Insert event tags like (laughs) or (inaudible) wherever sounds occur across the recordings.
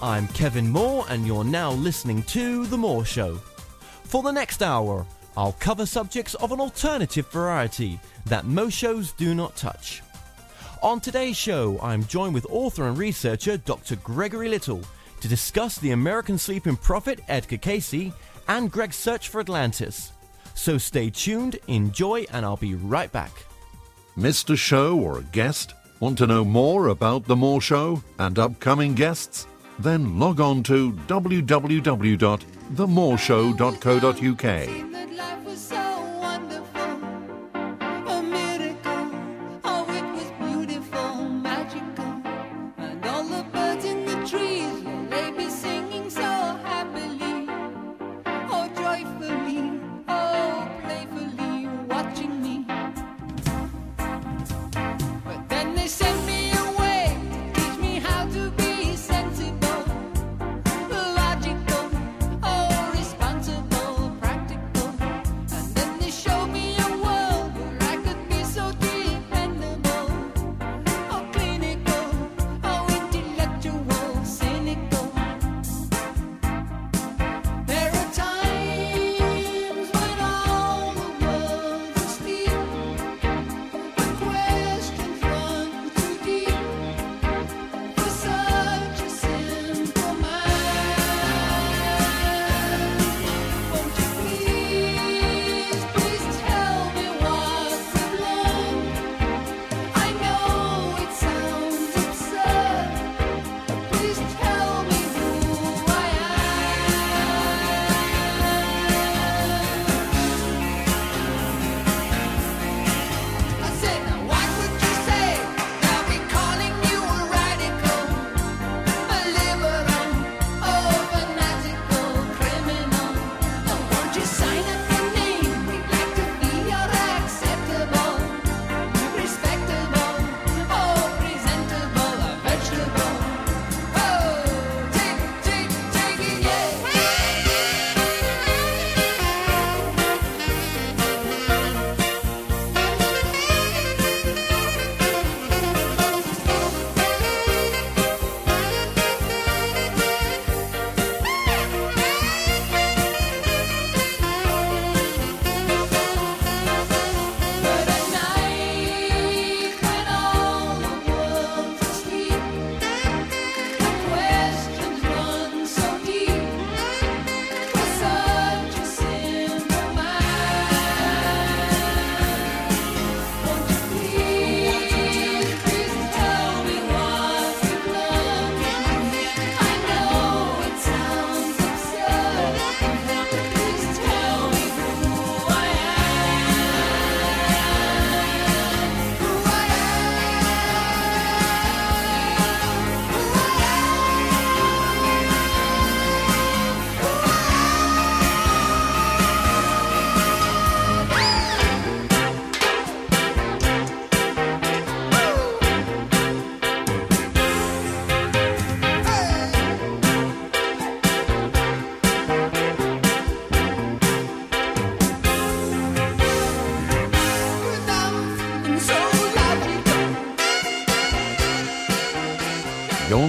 I'm Kevin Moore, and you're now listening to The Moore Show. For the next hour, I'll cover subjects of an alternative variety that most shows do not touch. On today's show, I'm joined with author and researcher Dr. Gregory Little to discuss the American sleeping prophet Edgar Cayce and Greg's search for Atlantis. So stay tuned, enjoy, and I'll be right back. Missed a show or a guest? Want to know more about The Moore Show and upcoming guests? Then log on to www.themoreshow.co.uk.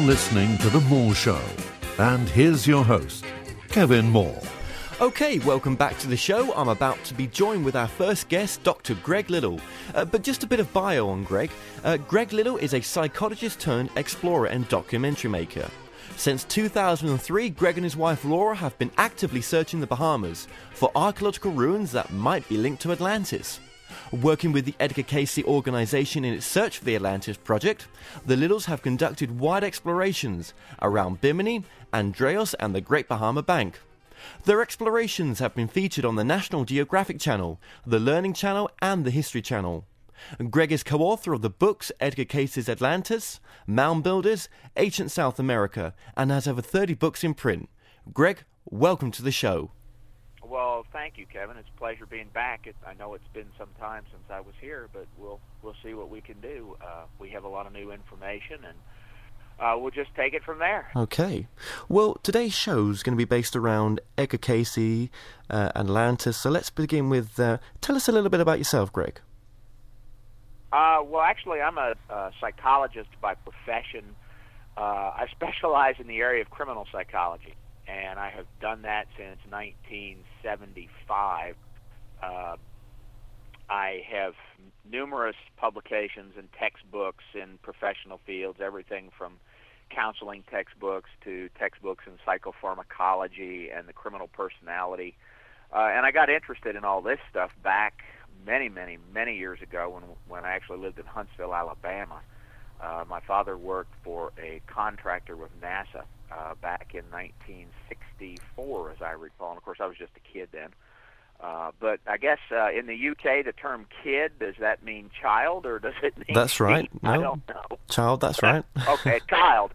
listening to The Moore Show. And here's your host, Kevin Moore. Okay, welcome back to the show. I'm about to be joined with our first guest, Dr. Greg Little. Uh, but just a bit of bio on Greg. Uh, Greg Little is a psychologist turned explorer and documentary maker. Since 2003, Greg and his wife Laura have been actively searching the Bahamas for archaeological ruins that might be linked to Atlantis. Working with the Edgar Cayce organization in its search for the Atlantis project, the Littles have conducted wide explorations around Bimini, Andros, and the Great Bahama Bank. Their explorations have been featured on the National Geographic Channel, the Learning Channel, and the History Channel. Greg is co author of the books Edgar Cayce's Atlantis, Mound Builders, Ancient South America, and has over 30 books in print. Greg, welcome to the show. Well, thank you, Kevin. It's a pleasure being back. It, I know it's been some time since I was here, but we'll we'll see what we can do. Uh, we have a lot of new information, and uh, we'll just take it from there. Okay. Well, today's show is going to be based around Edgar Cayce, uh, Atlantis. So let's begin with. Uh, tell us a little bit about yourself, Greg. Uh, well, actually, I'm a, a psychologist by profession. Uh, I (laughs) specialize in the area of criminal psychology, and I have done that since 1975. Uh, I have numerous publications and textbooks in professional fields, everything from counseling textbooks to textbooks in psychopharmacology and the criminal personality. Uh, and I got interested in all this stuff back many, many, many years ago when when I actually lived in Huntsville, Alabama. Uh, my father worked for a contractor with NASA uh, back in 1964, as I recall. And of course, I was just a kid then. Uh, but I guess uh, in the UK, the term "kid" does that mean child or does it mean? That's right. No, I don't know. Child. That's right. (laughs) okay, child.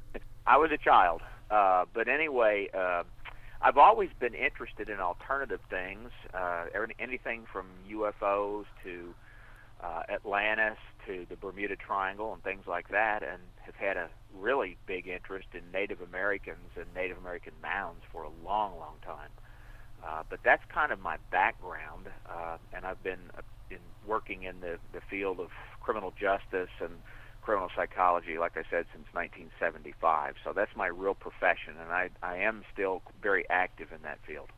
I was a child. Uh, but anyway, uh, I've always been interested in alternative things, uh, anything from UFOs to uh, Atlantis to the Bermuda Triangle and things like that, and have had a really big interest in Native Americans and Native American mounds for a long, long time. Uh, but that's kind of my background, uh, and I've been uh, in working in the, the field of criminal justice and criminal psychology, like I said, since 1975. So that's my real profession, and I, I am still very active in that field.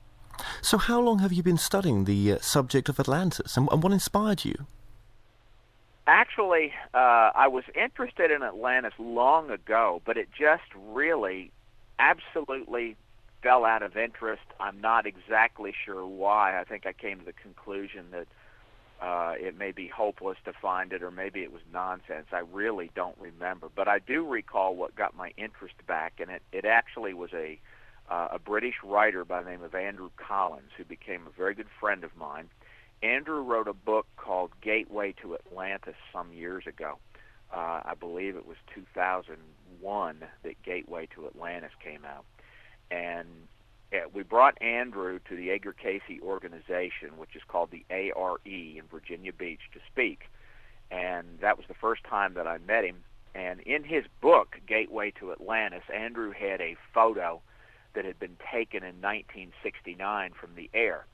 So, how long have you been studying the uh, subject of Atlantis, and, and, what inspired you? Actually, uh, I was interested in Atlantis long ago, but it just really absolutely fell out of interest. I'm not exactly sure why. I think I came to the conclusion that uh, it may be hopeless to find it, or maybe it was nonsense. I really don't remember, but I do recall what got my interest back, and it it actually was a uh, a British writer by the name of Andrew Collins, who became a very good friend of mine. Andrew wrote a book called Gateway to Atlantis some years ago. Uh, I believe it was 2001 that Gateway to Atlantis came out, and uh, we brought Andrew to the Edgar Cayce organization, which is called the ARE in Virginia Beach, to speak. And that was the first time that I met him. And in his book, Gateway to Atlantis, Andrew had a photo that had been taken in 1969 from the air.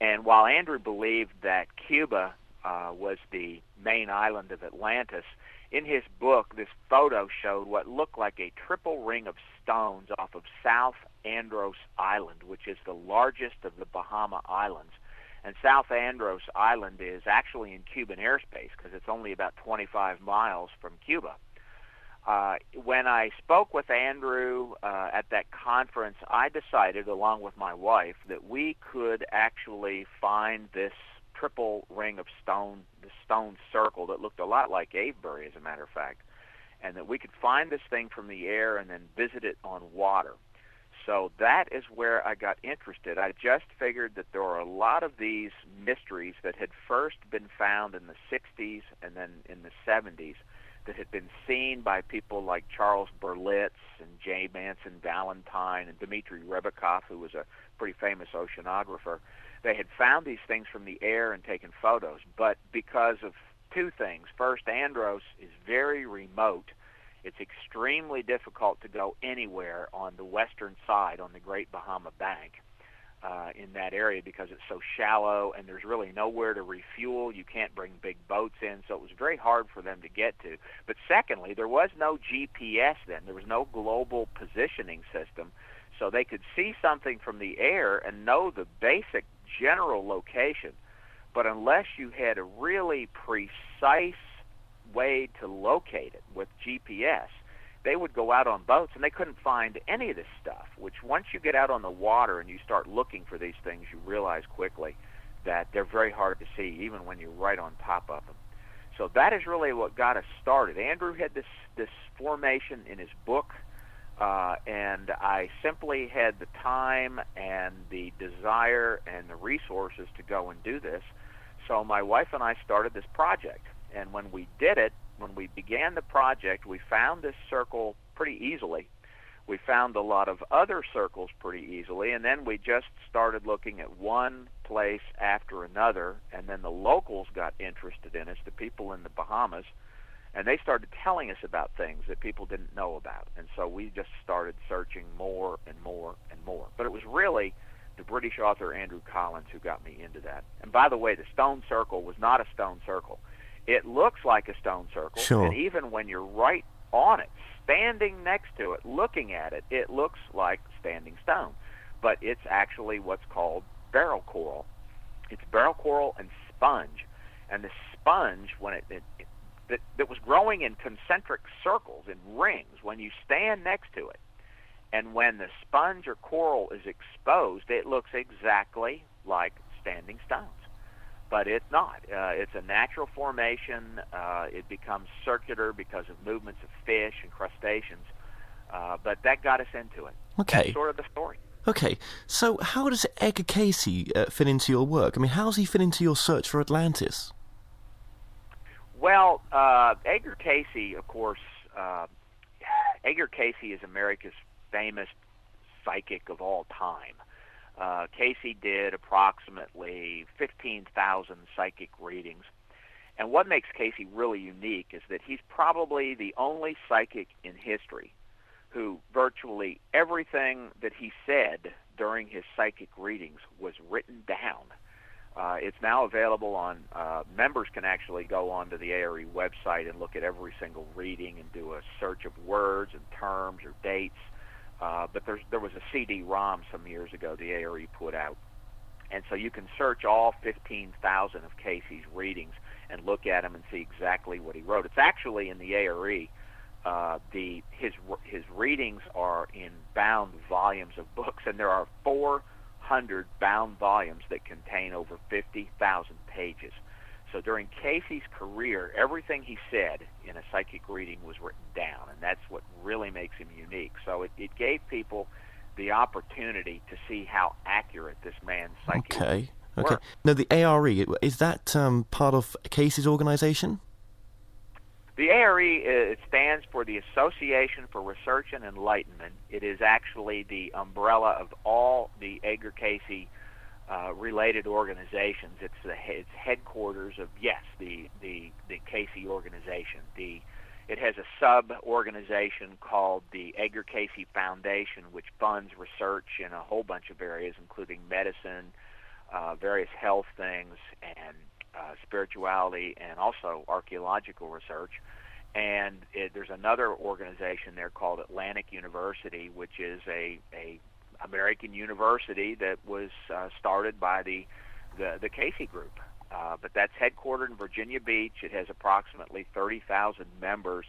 And while Andrew believed that Cuba uh, was the main island of Atlantis, in his book, this photo showed what looked like a triple ring of stones off of South Andros Island, which is the largest of the Bahama Islands. And South Andros Island is actually in Cuban airspace because it's only about 25 miles from Cuba. Uh, when I spoke with Andrew uh, at that conference, I decided, along with my wife, that we could actually find this triple ring of stone, the stone circle that looked a lot like Avebury, as a matter of fact, and that we could find this thing from the air and then visit it on water. So that is where I got interested. I just figured that there were a lot of these mysteries that had first been found in the 60s and then in the 70s that had been seen by people like Charles Berlitz and J. Manson Valentine and Dimitri Rebikoff, who was a pretty famous oceanographer. They had found these things from the air and taken photos, but because of two things. First, Andros is very remote. It's extremely difficult to go anywhere on the western side on the Great Bahama Bank uh, in that area because it's so shallow and there's really nowhere to refuel. You can't bring big boats in, so it was very hard for them to get to. But secondly, there was no GPS then. There was no global positioning system, so they could see something from the air and know the basic general location. But unless you had a really precise way to locate it with GPS, they would go out on boats and they couldn't find any of this stuff. Which once you get out on the water and you start looking for these things, you realize quickly that they're very hard to see, even when you're right on top of them. So that is really what got us started. Andrew had this this formation in his book uh, and I simply had the time and the desire and the resources to go and do this. So my wife and I started this project. And when we did it, when we began the project, we found this circle pretty easily. We found a lot of other circles pretty easily, and then we just started looking at one place after another, and then the locals got interested in us, the people in the Bahamas, and they started telling us about things that people didn't know about. And so we just started searching more and more and more. But it was really the British author Andrew Collins who got me into that. And by the way, the stone circle was not a stone circle. It looks like a stone circle, sure. and even when you're right on it, standing next to it, looking at it, it looks like standing stone. But it's actually what's called barrel coral. It's barrel coral and sponge. And the sponge, when it, it, it that, that was growing in concentric circles, in rings, when you stand next to it, and when the sponge or coral is exposed, it looks exactly like standing stones but it's not. Uh, it's a natural formation. Uh, it becomes circular because of movements of fish and crustaceans. Uh, but that got us into it. Okay. That's sort of the story. Okay, so how does Edgar Cayce uh, fit into your work? I mean, how does he fit into your search for Atlantis? Well, uh, Edgar Cayce, of course, uh, Edgar Cayce is America's famous psychic of all time. Uh, Cayce did approximately 15,000 psychic readings. And what makes Cayce really unique is that he's probably the only psychic in history who virtually everything that he said during his psychic readings was written down. Uh, it's now available on, uh, members can actually go onto the ARE website and look at every single reading and do a search of words and terms or dates uh, but there's, there was a CD-ROM some years ago the ARE put out, and so you can search all 15,000 of Cayce's readings and look at them and see exactly what he wrote. It's actually in the ARE. Uh, the his his readings are in bound volumes of books, and there are 400 bound volumes that contain over 50,000 pages. So during Cayce's career, everything he said in a psychic reading was written down, and that's what really makes him unique. So it, it gave people the opportunity to see how accurate this man's psychic Okay. Okay. Now, the ARE, is that um, part of Cayce's organization? The ARE uh, it stands for the Association for Research and Enlightenment. It is actually the umbrella of all the Edgar Cayce uh, related organizations. It's the it's headquarters of yes the the the Cayce organization. The it has a sub organization called the Edgar Cayce Foundation, which funds research in a whole bunch of areas, including medicine, uh, various health things, and uh, spirituality, and also archaeological research. And it, there's another organization there called Atlantic University, which is a, a American university that was uh, started by the the, the Cayce Group. Uh, but that's headquartered in Virginia Beach. It has approximately 30,000 members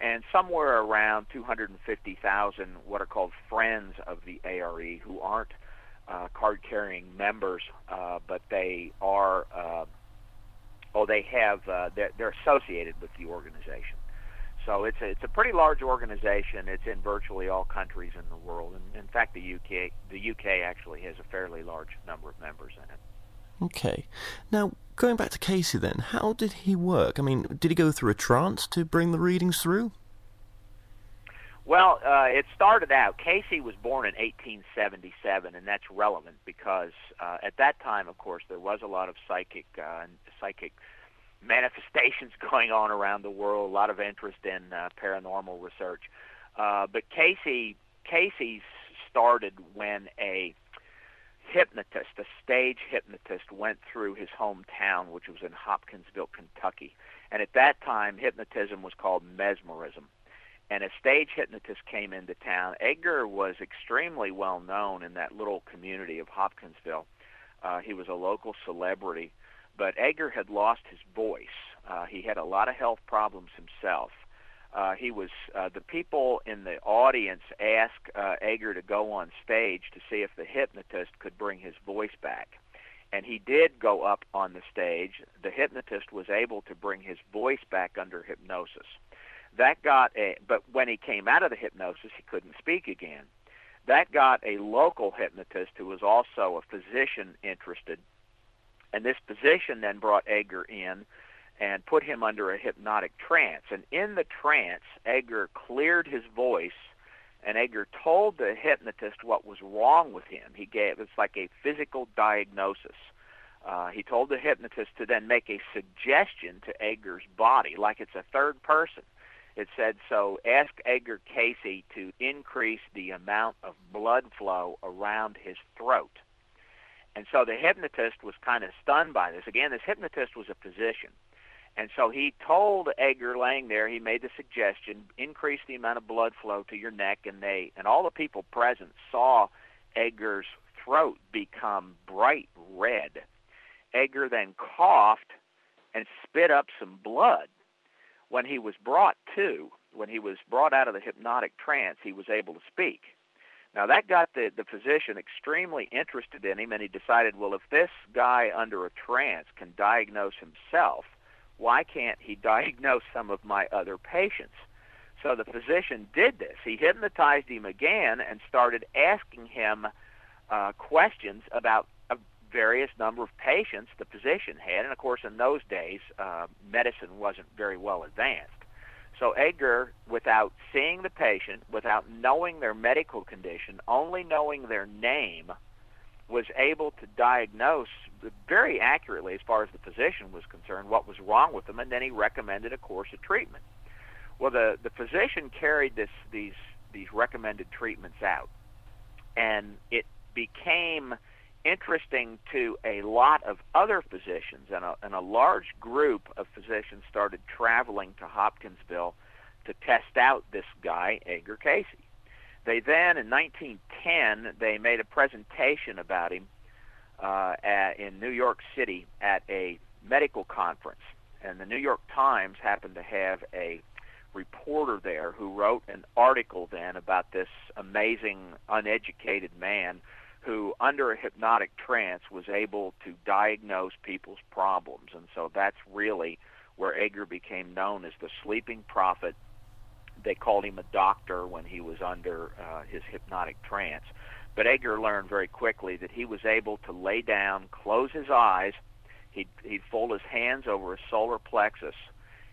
and somewhere around 250,000 what are called friends of the ARE who aren't uh, card-carrying members, uh, but they are, uh, oh, they have, uh, they're, they're associated with the organization. So it's a, it's a pretty large organization. It's in virtually all countries in the world, and in fact, the UK the UK actually has a fairly large number of members in it. Okay. Now, going back to Cayce then, how did he work? I mean, did he go through a trance to bring the readings through? Well, uh, it started out. Cayce was born in 1877, and that's relevant because uh, at that time, of course, there was a lot of psychic uh, psychic manifestations (laughs) going on around the world, a lot of interest in uh, paranormal research. Uh, but Cayce, Cayce's started when a hypnotist, a stage hypnotist, went through his hometown, which was in Hopkinsville, Kentucky. And at that time, hypnotism was called mesmerism. And a stage hypnotist came into town. Edgar was extremely well known in that little community of Hopkinsville. Uh, he was a local celebrity but Edgar had lost his voice. Uh, he had a lot of health problems himself. Uh, he was uh, the people in the audience asked uh, Edgar to go on stage to see if the hypnotist could bring his voice back, and he did go up on the stage. The hypnotist was able to bring his voice back under hypnosis. That got a, but when he came out of the hypnosis, he couldn't speak again. That got a local hypnotist who was also a physician interested and this position then brought Edgar in and put him under a hypnotic trance. And in the trance, Edgar cleared his voice, and Edgar told the hypnotist what was wrong with him. He gave it's like a physical diagnosis. Uh, he told the hypnotist to then make a suggestion to Edgar's body, like it's a third person. It said, so ask Edgar Cayce to increase the amount of blood flow around his throat. And so the hypnotist was kind of stunned by this. Again, this hypnotist was a physician. And so he told Edgar laying there, he made the suggestion, increase the amount of blood flow to your neck, and they and all the people present saw Edgar's throat become bright red. Edgar then coughed and spit up some blood. When he was brought to, when he was brought out of the hypnotic trance, he was able to speak. Now that got the, the physician extremely interested in him, and he decided, well, if this guy under a trance can diagnose himself, why can't he (laughs) diagnose some of my other patients? So the physician did this. He hypnotized him again and started asking him uh, questions about a various number of patients the physician had. And of course, in those days, uh, medicine wasn't very well advanced. So Edgar, without seeing the patient, without knowing their medical condition, only knowing their name, was able to diagnose very accurately, as far as the physician was concerned, what was wrong with them, and then he recommended a course of treatment. Well, the the physician carried this these these recommended treatments out, and it became interesting to a lot of other physicians, and a, and a large group of physicians started traveling to Hopkinsville to test out this guy, Edgar Cayce. They then, in 1910, they made a presentation about him uh, at, in New York City at a medical conference, and the New York Times happened to have a reporter there who wrote an article then about this amazing uneducated man who, under a hypnotic trance, was able to diagnose people's problems. And so that's really where Edgar became known as the sleeping prophet. They called him a doctor when he was under uh, his hypnotic trance. But Edgar learned very quickly that he was able to lay down, close his eyes, he'd, he'd fold his hands over his solar plexus,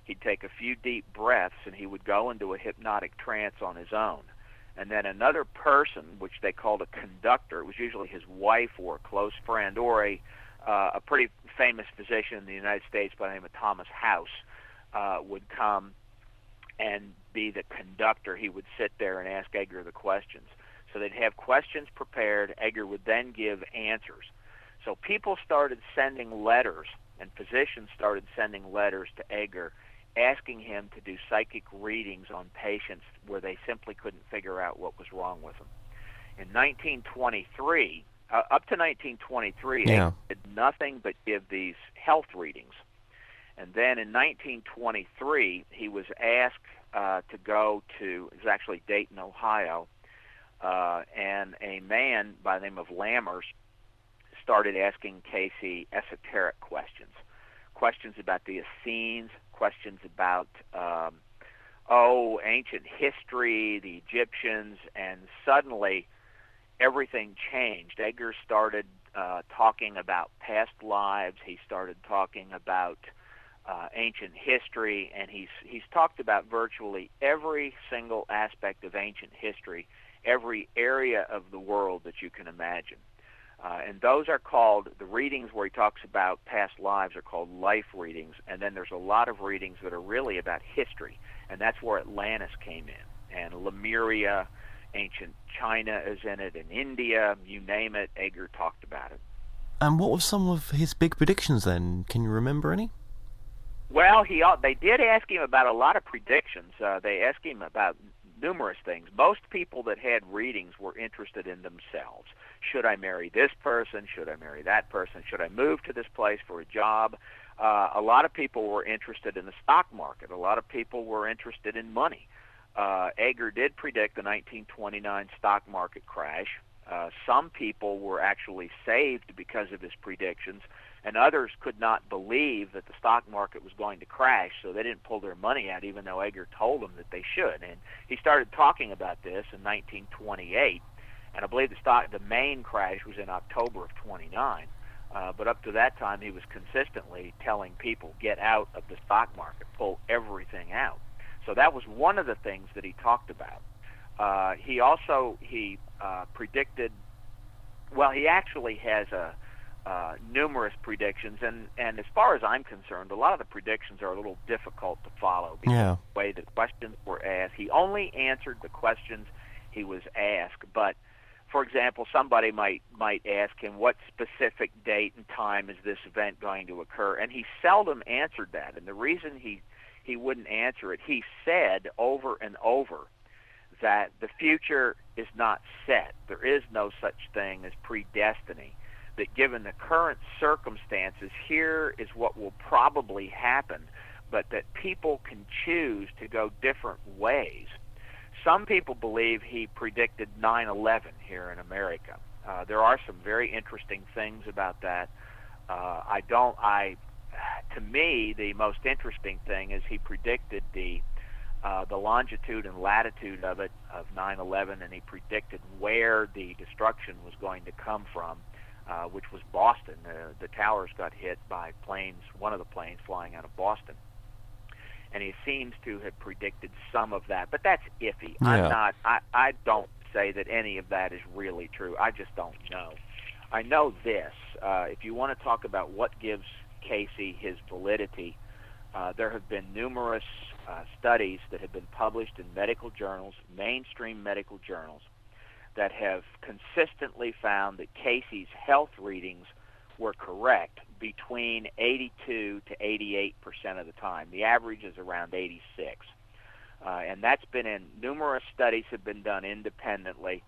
he'd take a few deep breaths, and he would go into a hypnotic trance on his own. And then another person, which they called a conductor, it was usually his wife or a close friend or a uh, a pretty famous physician in the United States by the name of Thomas House, uh, would come and be the conductor. He would sit there and ask Edgar the questions. So they'd have questions prepared. Edgar would then give answers. So people started sending letters, and physicians started sending letters to Edgar asking him to do psychic readings on patients where they simply couldn't figure out what was wrong with them. In 1923, uh, up to 1923, yeah. did nothing but give these health readings. And then in 1923, he was asked uh, to go to, it was actually Dayton, Ohio, uh, and a man by the name of Lammers started asking Cayce esoteric questions. Questions about the Essenes, questions about um, oh ancient history, the Egyptians, and suddenly everything changed. Edgar started uh, talking about past lives. He started talking about uh, ancient history, and he's he's talked about virtually every single aspect of ancient history, every area of the world that you can imagine. Uh, and those are called the readings where he talks about past lives are called life readings. And then there's a lot of readings that are really about history, and that's where Atlantis came in, and Lemuria, ancient China is in it, and India, you name it. Edgar talked about it. And what were some of his big predictions then? Can you remember any? Well, he they did ask him about a lot of predictions. Uh, they asked him about numerous things. Most people that had readings were interested in themselves. Should I marry this person? Should I marry that person? Should I move to this place for a job? Uh, a lot of people were interested in the stock market. A lot of people were interested in money. Uh, Edgar did predict the 1929 stock market crash. Uh, some people were actually saved because of his predictions, and others could not believe that the stock market was going to crash, so they didn't pull their money out, even though Edgar told them that they should. And he started talking about this in 1928, and I believe the stock, the main crash was in October of 29. Uh, but up to that time, he was consistently telling people, get out of the stock market, pull everything out. So that was one of the things that he talked about. Uh, he also he uh, predicted. Well, he actually has a uh, numerous predictions, and and as far as I'm concerned, a lot of the predictions are a little difficult to follow because yeah. the way the questions were asked. He only answered the questions he was asked, but for example, somebody might might ask him what specific date and time is this event going to occur, and he seldom answered that. And the reason he he wouldn't answer it, he said over and over that the future is not set. There is no such thing as predestiny. That given the current circumstances, here is what will probably happen, but that people can choose to go different ways. Some people believe he predicted 9 11 here in America. Uh, there are some very interesting things about that. Uh, I don't, I, to me, the most interesting thing is he predicted the uh, the longitude and latitude of it of 9/11, and he predicted where the destruction was going to come from, uh, which was Boston. Uh, the towers got hit by planes, one of the planes flying out of Boston, and he seems to have predicted some of that, but that's iffy. Yeah. I'm not. I I don't say that any of that is really true. I just don't know. I know this. Uh, if you want to talk about what gives Cayce his validity, uh, there have been numerous uh, studies that have been published in medical journals, mainstream medical journals, that have consistently found that Cayce's health readings were correct between 82 to 88 percent of the time. The average is around 86, uh, and that's been in numerous studies have been done independently.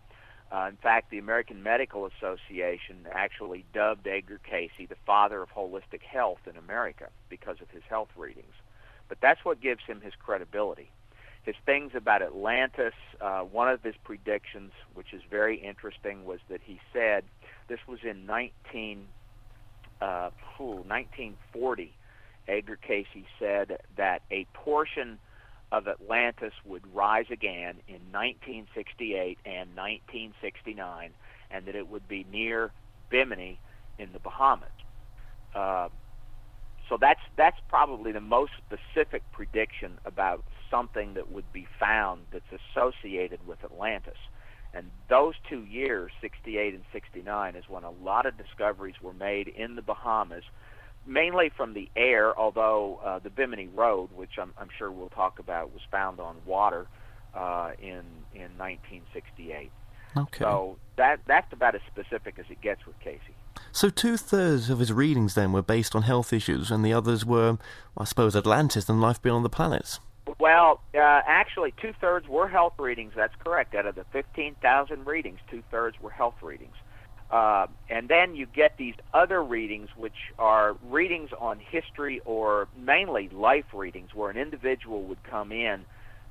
Uh, in fact, the American Medical Association actually dubbed Edgar Cayce the father of holistic health in America because of his health readings. But that's what gives him his credibility. His things about Atlantis, uh, one of his predictions, which is very interesting, was that he said this was in 19, uh, 1940. Edgar Cayce said that a portion of Atlantis would rise again in 1968 and 1969, and that it would be near Bimini in the Bahamas. Uh, so that's that's probably the most specific prediction about something that would be found that's associated with Atlantis. And those two years, 68 and 69, is when a lot of discoveries were made in the Bahamas mainly from the air, although uh, the Bimini Road, which I'm, I'm sure we'll talk about, was found on water uh, in in 1968. Okay. So that that's about as specific as it gets with Cayce. So two thirds of his readings then were based on health issues, and the others were, I suppose, Atlantis and life beyond the planets. Well, uh, actually, two thirds were health readings. That's correct. Out of the 15,000 readings, two thirds were health readings. Uh, and then you get these other readings, which are readings on history or mainly life readings, where an individual would come in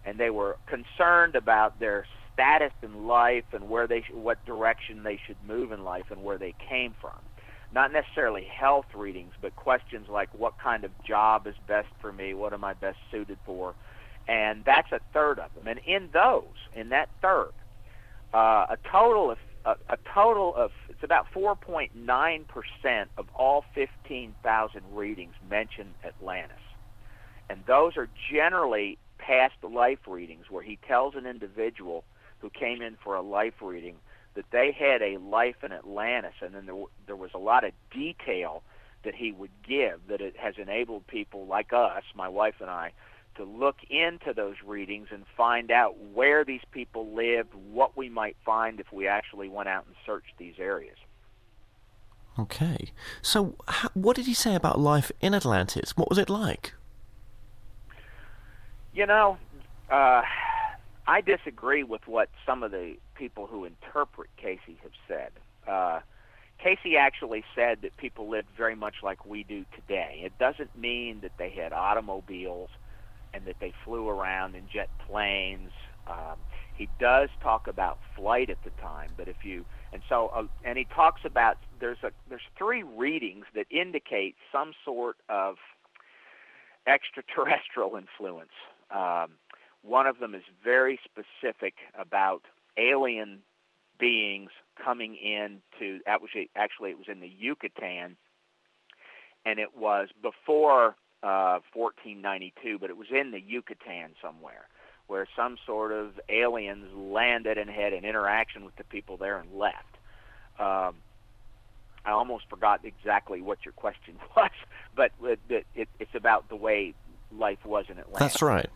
and they were concerned about their status in life and where they, sh- what direction they should move in life and where they came from. Not necessarily health readings, but questions like what kind of job is best for me, what am I best suited for, and that's a third of them. And in those, in that third, uh, a total of a, a total of it's about 4.9 percent of all 15,000 readings mention Atlantis, and those are generally past life readings where he tells an individual who came in for a life reading that they had a life in Atlantis, and then there, there was a lot of detail that he would give that it has enabled people like us, my wife and I, to look into those readings and find out where these people lived, what we might find if we actually went out and searched these areas. Okay. So, what did he say about life in Atlantis? What was it like? You know, uh, I disagree with what some of the people who interpret Cayce have said. Uh, Cayce actually said that people lived very much like we do today. It doesn't mean that they had automobiles and that they flew around in jet planes. Um, he does talk about flight at the time, but if you and so uh, and he talks about there's a there's three readings that indicate some sort of extraterrestrial influence. Um, one of them is very specific about alien beings coming in to actually actually it was in the Yucatan and it was before uh, 1492, but it was in the Yucatan somewhere, where some sort of aliens landed and had an interaction with the people there and left. Um, I almost forgot exactly what your question (laughs) was, but it, it, it's about the way life was in Atlantis. That's right.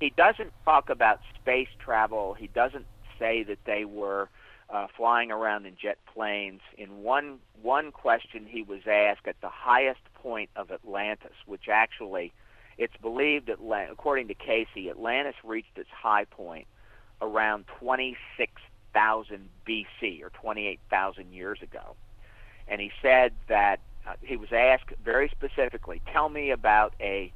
He doesn't talk about space travel. He doesn't say that they were uh, flying around in jet planes. In one one question, he was asked at the highest point of Atlantis, which actually, it's believed that, according to Cayce, Atlantis reached its high point around 26,000 BC or 28,000 years ago. And he said that uh, he was asked very specifically, "Tell me about a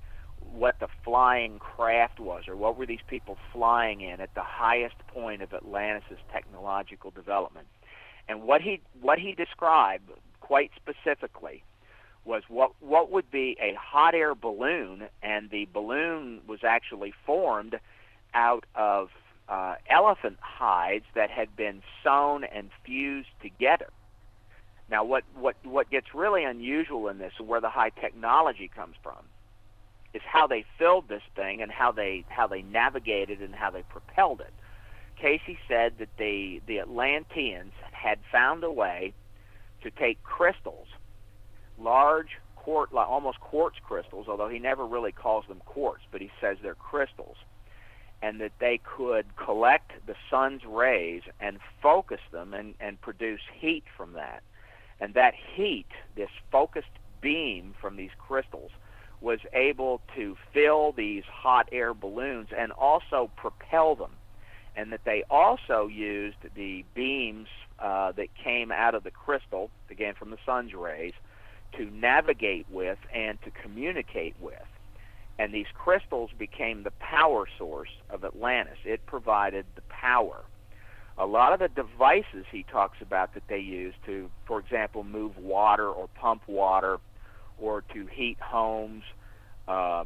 what the flying craft was, or what were these people flying in at the highest point of Atlantis' technological development. And what he what he described quite specifically was what what would be a hot air balloon, and the balloon was actually formed out of uh, elephant hides that had been sewn and fused together. Now, what, what, what gets really unusual in this, and where the high technology comes from, is how they filled this thing and how they how they navigated and how they propelled it. Cayce said that the the Atlanteans had found a way to take crystals, large quart, almost quartz crystals, although he never really calls them quartz, but he says they're crystals, and that they could collect the sun's rays and focus them and, and produce heat from that. And that heat, this focused beam from these crystals, was able to fill these hot air balloons and also propel them. And that they also used the beams uh, that came out of the crystal, again from the sun's rays, to navigate with and to communicate with. And these crystals became the power source of Atlantis. It provided the power. A lot of the devices he talks about that they use to, for example, move water or pump water or to heat homes, uh,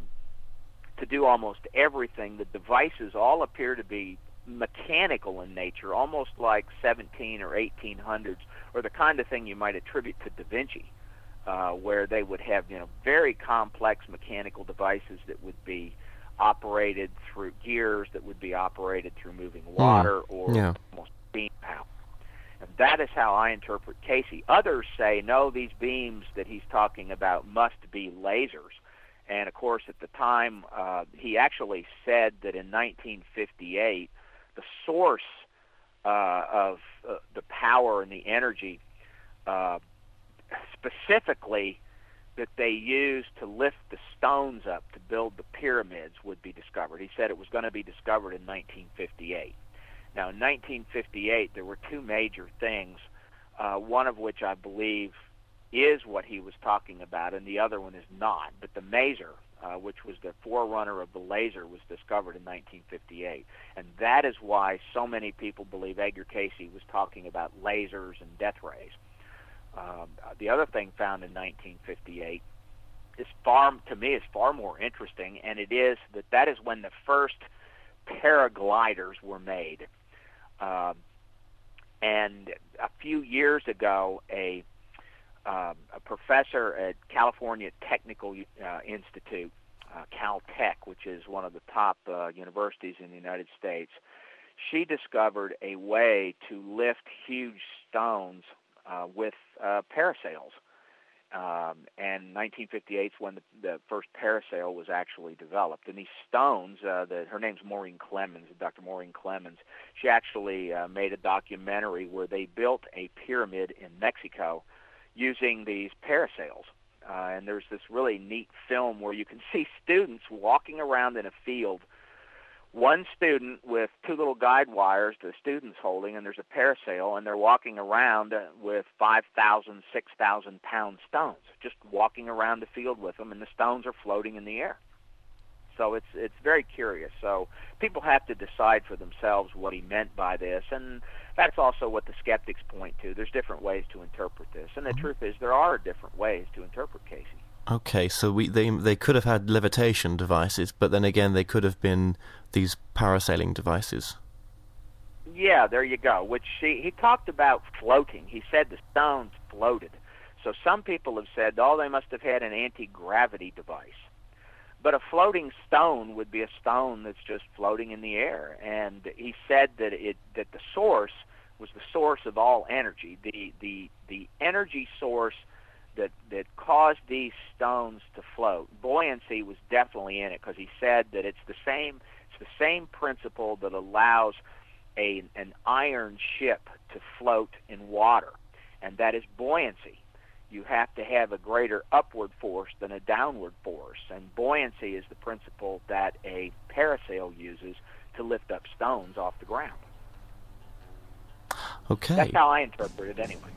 to do almost everything. The devices all appear to be mechanical in nature, almost like 17 or 1800s, or the kind of thing you might attribute to Da Vinci, uh, where they would have you know very complex mechanical devices that would be operated through gears, that would be operated through moving hmm. water mm. or yeah. almost beam power. And that is how I interpret Cayce. Others say, no, these beams that he's talking about must be lasers. And of course, at the time, uh, he actually said that in 1958, the source uh, of uh, the power and the energy, uh, specifically that they used to lift the stones up to build the pyramids, would be discovered. He said it was going to be discovered in 1958. Now, in 1958, there were two major things, uh, one of which I believe is what he was talking about, and the other one is not. But the maser, uh, which was the forerunner of the laser, was discovered in 1958. And that is why so many people believe Edgar Cayce was talking about lasers and death rays. Um, the other thing found in 1958 is far, to me, is far more interesting, and it is that that is when the first paragliders were made. Um, and a few years ago, a um, a professor at California Technical uh, Institute, uh, Caltech, which is one of the top uh, universities in the United States, she discovered a way to lift huge stones uh, with uh, parasails. Um, and 1958 is when the, the first parasail was actually developed. And these stones, uh, the, her name's Maureen Clemmons, Dr. Maureen Clemmons. She actually uh, made a documentary where they built a pyramid in Mexico using these parasails. Uh, and there's this really neat film where you can (laughs) see students walking around in a field one student with two little guide wires the student's holding, and there's a parasail, and they're walking around with 5,000, 6,000 pound stones, just walking around the field with them, and the stones are floating in the air. So it's it's very curious. So people have to decide for themselves what he meant by this, and that's also what the skeptics point to. There's different ways to interpret this, and the mm-hmm. truth is there are different ways to interpret Cayce. Okay, so we they they could have had levitation devices, but then again they could have been these parasailing devices. Yeah, there you go. Which he he talked about floating. He said the stones floated. So some people have said, oh, they must have had an anti-gravity device. But a floating stone would be a stone that's just floating in the air. And he said that it that the source was the source of all energy. The the the energy source that that caused these stones to float. Buoyancy was definitely in it because he said that it's the same it's the same principle that allows a, an iron ship to float in water, and that is buoyancy. You have to have a greater upward force than a downward force, and buoyancy is the principle that a parasail uses to lift up stones off the ground. Okay. That's how I interpret it anyway.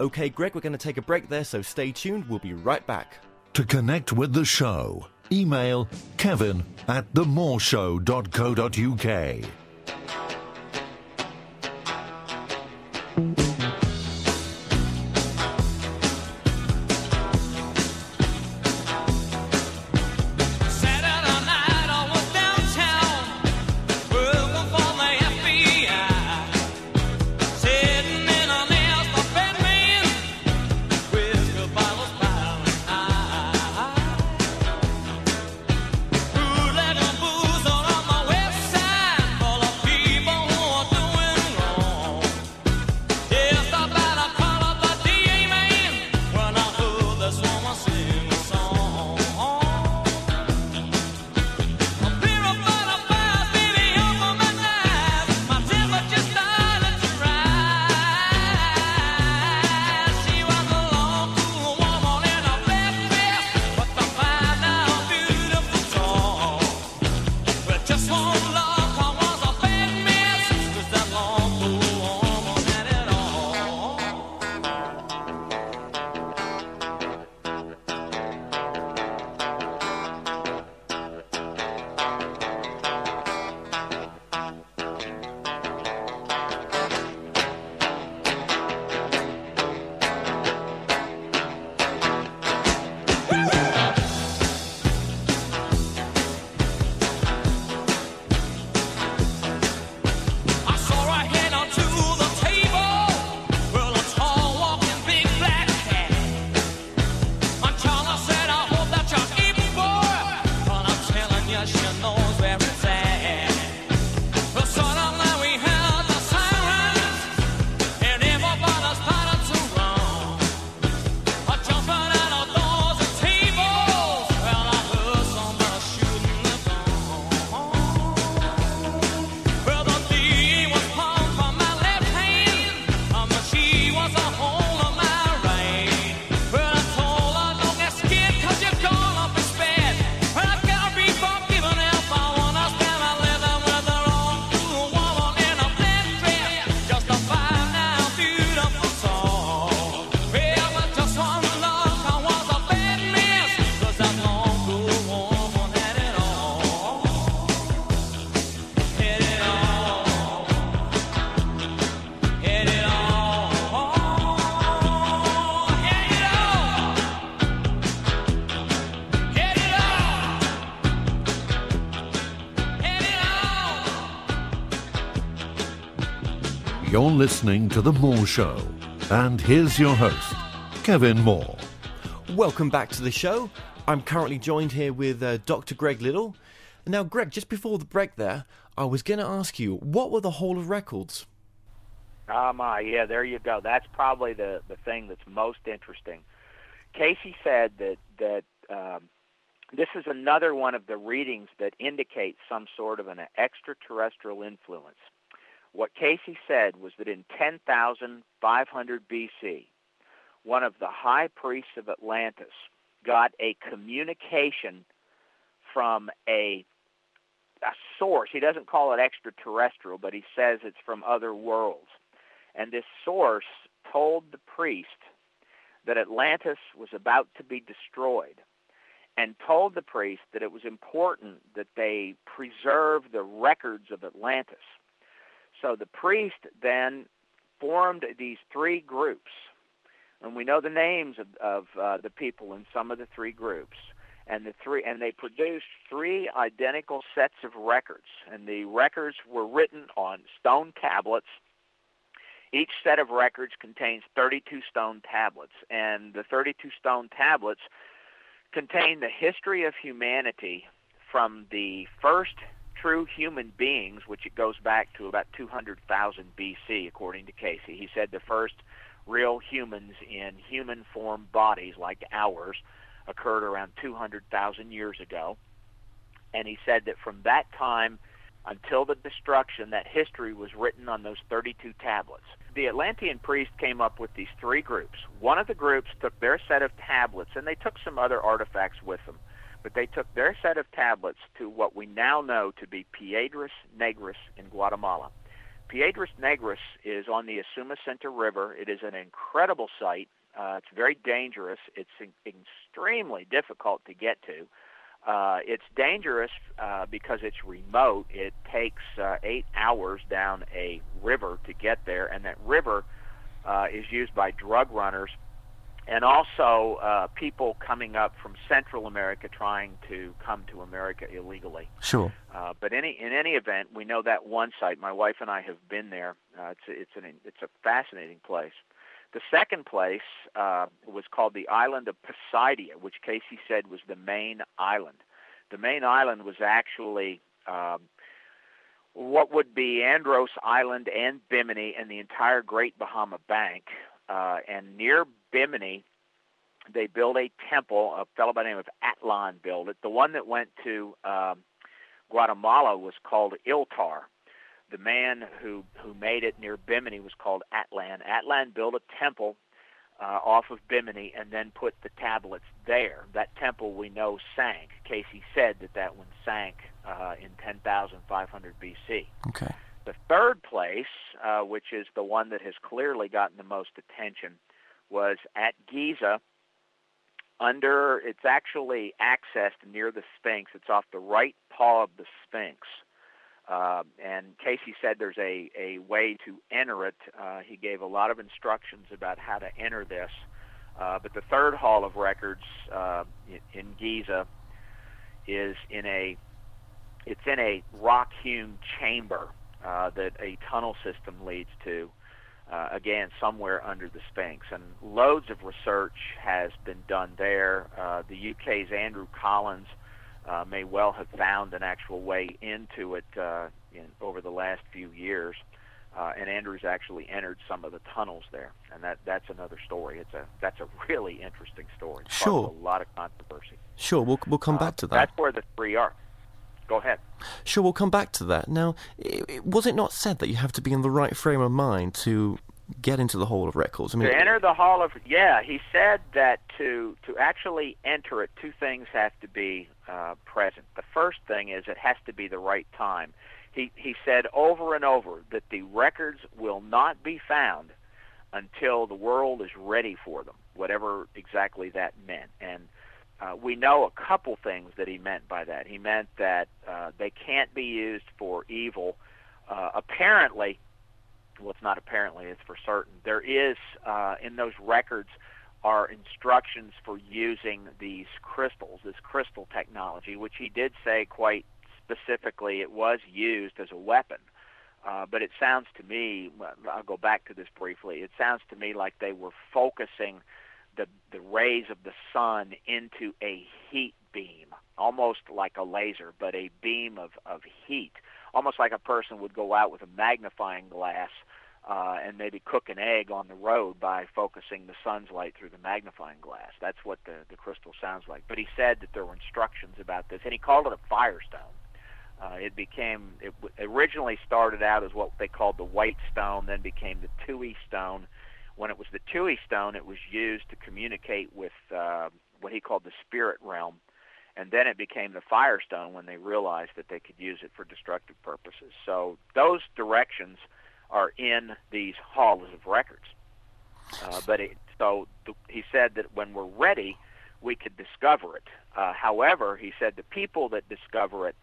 Okay, Greg, we're going to take a break there, so stay tuned. We'll be right back. To connect with the show, email kevin at themoreshow.co.uk. listening to The Moore Show. And here's your host, Kevin Moore. Welcome back to the show. I'm currently joined here with uh, Dr. Greg Little. Now, Greg, just before the break there, I was going to ask you, what were the Hall of Records? Ah, my, yeah, there you go. That's probably the the thing that's most interesting. Cayce said that that um, this is another one of the readings that indicates some sort of an extraterrestrial influence. What Cayce said was that in 10,500 BC, one of the high priests of Atlantis got a communication from a a source. He doesn't call it extraterrestrial, but he says it's from other worlds. And this source told the priest that Atlantis was about to be destroyed and told the priest that it was important that they preserve the records of Atlantis. So the priest then formed these three groups, and we know the names of, of uh, the people in some of the three groups. And the three, and they produced three identical sets of records, and the records were written on stone tablets. Each set of records contains 32 stone tablets, and the 32 stone tablets contain the history of humanity from the first true human beings, which it goes back to about 200,000 BC, according to Cayce. He said the first real humans in human form bodies like ours occurred around 200,000 years ago. And he said that from that time until the destruction, that history was written on those 32 tablets. The Atlantean priest came up with these three groups. One of the groups took their set of tablets, and they took some other artifacts with them, but they took their set of tablets to what we now know to be Piedras Negras in Guatemala. Piedras Negras is on the Usumacinta River. It is an incredible site. Uh, it's very dangerous. It's in- extremely difficult to get to. Uh, it's dangerous uh, because it's remote. It takes uh, eight hours down a river to get there, and that river uh, is used by drug runners and also uh, people coming up from Central America trying to come to America illegally. Sure. Uh, but any in any event, we know that one site. My wife and I have been there. Uh, it's a, it's an it's a fascinating place. The second place uh, was called the island of Poseidia, which Cayce said was the main island. The main island was actually um, what would be Andros Island and Bimini and the entire Great Bahama Bank. Uh, and near Bimini, they built a temple. A fellow by the name of Atlan built it. The one that went to um, Guatemala was called Iltar. The man who who made it near Bimini was called Atlan. Atlan built a temple uh, off of Bimini and then put the tablets there. That temple we know sank. Cayce said that that one sank uh, in 10,500 BC. Okay. The third place, uh, which is the one that has clearly gotten the most attention, was at Giza. Under, it's actually accessed near the Sphinx. It's off the right paw of the Sphinx. Uh, and Cayce said there's a, a way to enter it. Uh, he gave a lot of instructions about how to enter this. Uh, but the third Hall of Records uh, in, Giza is in a it's in a rock-hewn chamber uh, that a tunnel system leads to. Uh, again, somewhere under the Sphinx, and loads of research has been done there. Uh, the UK's Andrew Collins uh, may well have found an actual way into it uh, in, over the last few years. Uh, and Andrews actually entered some of the tunnels there, and that that's another story. It's a that's a really interesting story. It's Sure. a lot of controversy. Sure, we'll, we'll come Uh, back to that. That's where the three are. Go ahead. Sure, we'll come back to that. Now, was it not said that you have to be in the right frame of mind to get into the Hall of Records? I mean, to enter the hall of yeah he said that to to actually enter it two things have to be uh, present the first thing is it has to be the right time he he said over and over that the records will not be found until the world is ready for them whatever exactly that meant and uh, we know a couple things that he meant by that he meant that uh, they can't be used for evil uh, apparently well, it's not apparently, it's for certain. There is, uh, in those records, are instructions for using these crystals, this crystal technology, which he did say quite specifically it was used as a weapon. Uh, but it sounds to me, I'll go back to this briefly, it sounds to me like they were focusing the, the rays of the sun into a heat beam, almost like a laser, but a beam of, of heat almost like a person would go out with a magnifying glass uh, and maybe cook an egg on the road by focusing the sun's light through the magnifying glass. That's what the, the crystal sounds like. But he said that there were instructions about this, and he called it a firestone. Uh, it became it w- originally started out as what they called the white stone, then became the Tuaoi stone. When it was the Tuaoi stone, it was used to communicate with uh, what he called the spirit realm and then it became the Firestone when they realized that they could use it for destructive purposes. So those directions are in these halls of records. Uh, but it, so th- he said that when we're ready, we could discover it. Uh, however, he said the people that discover it,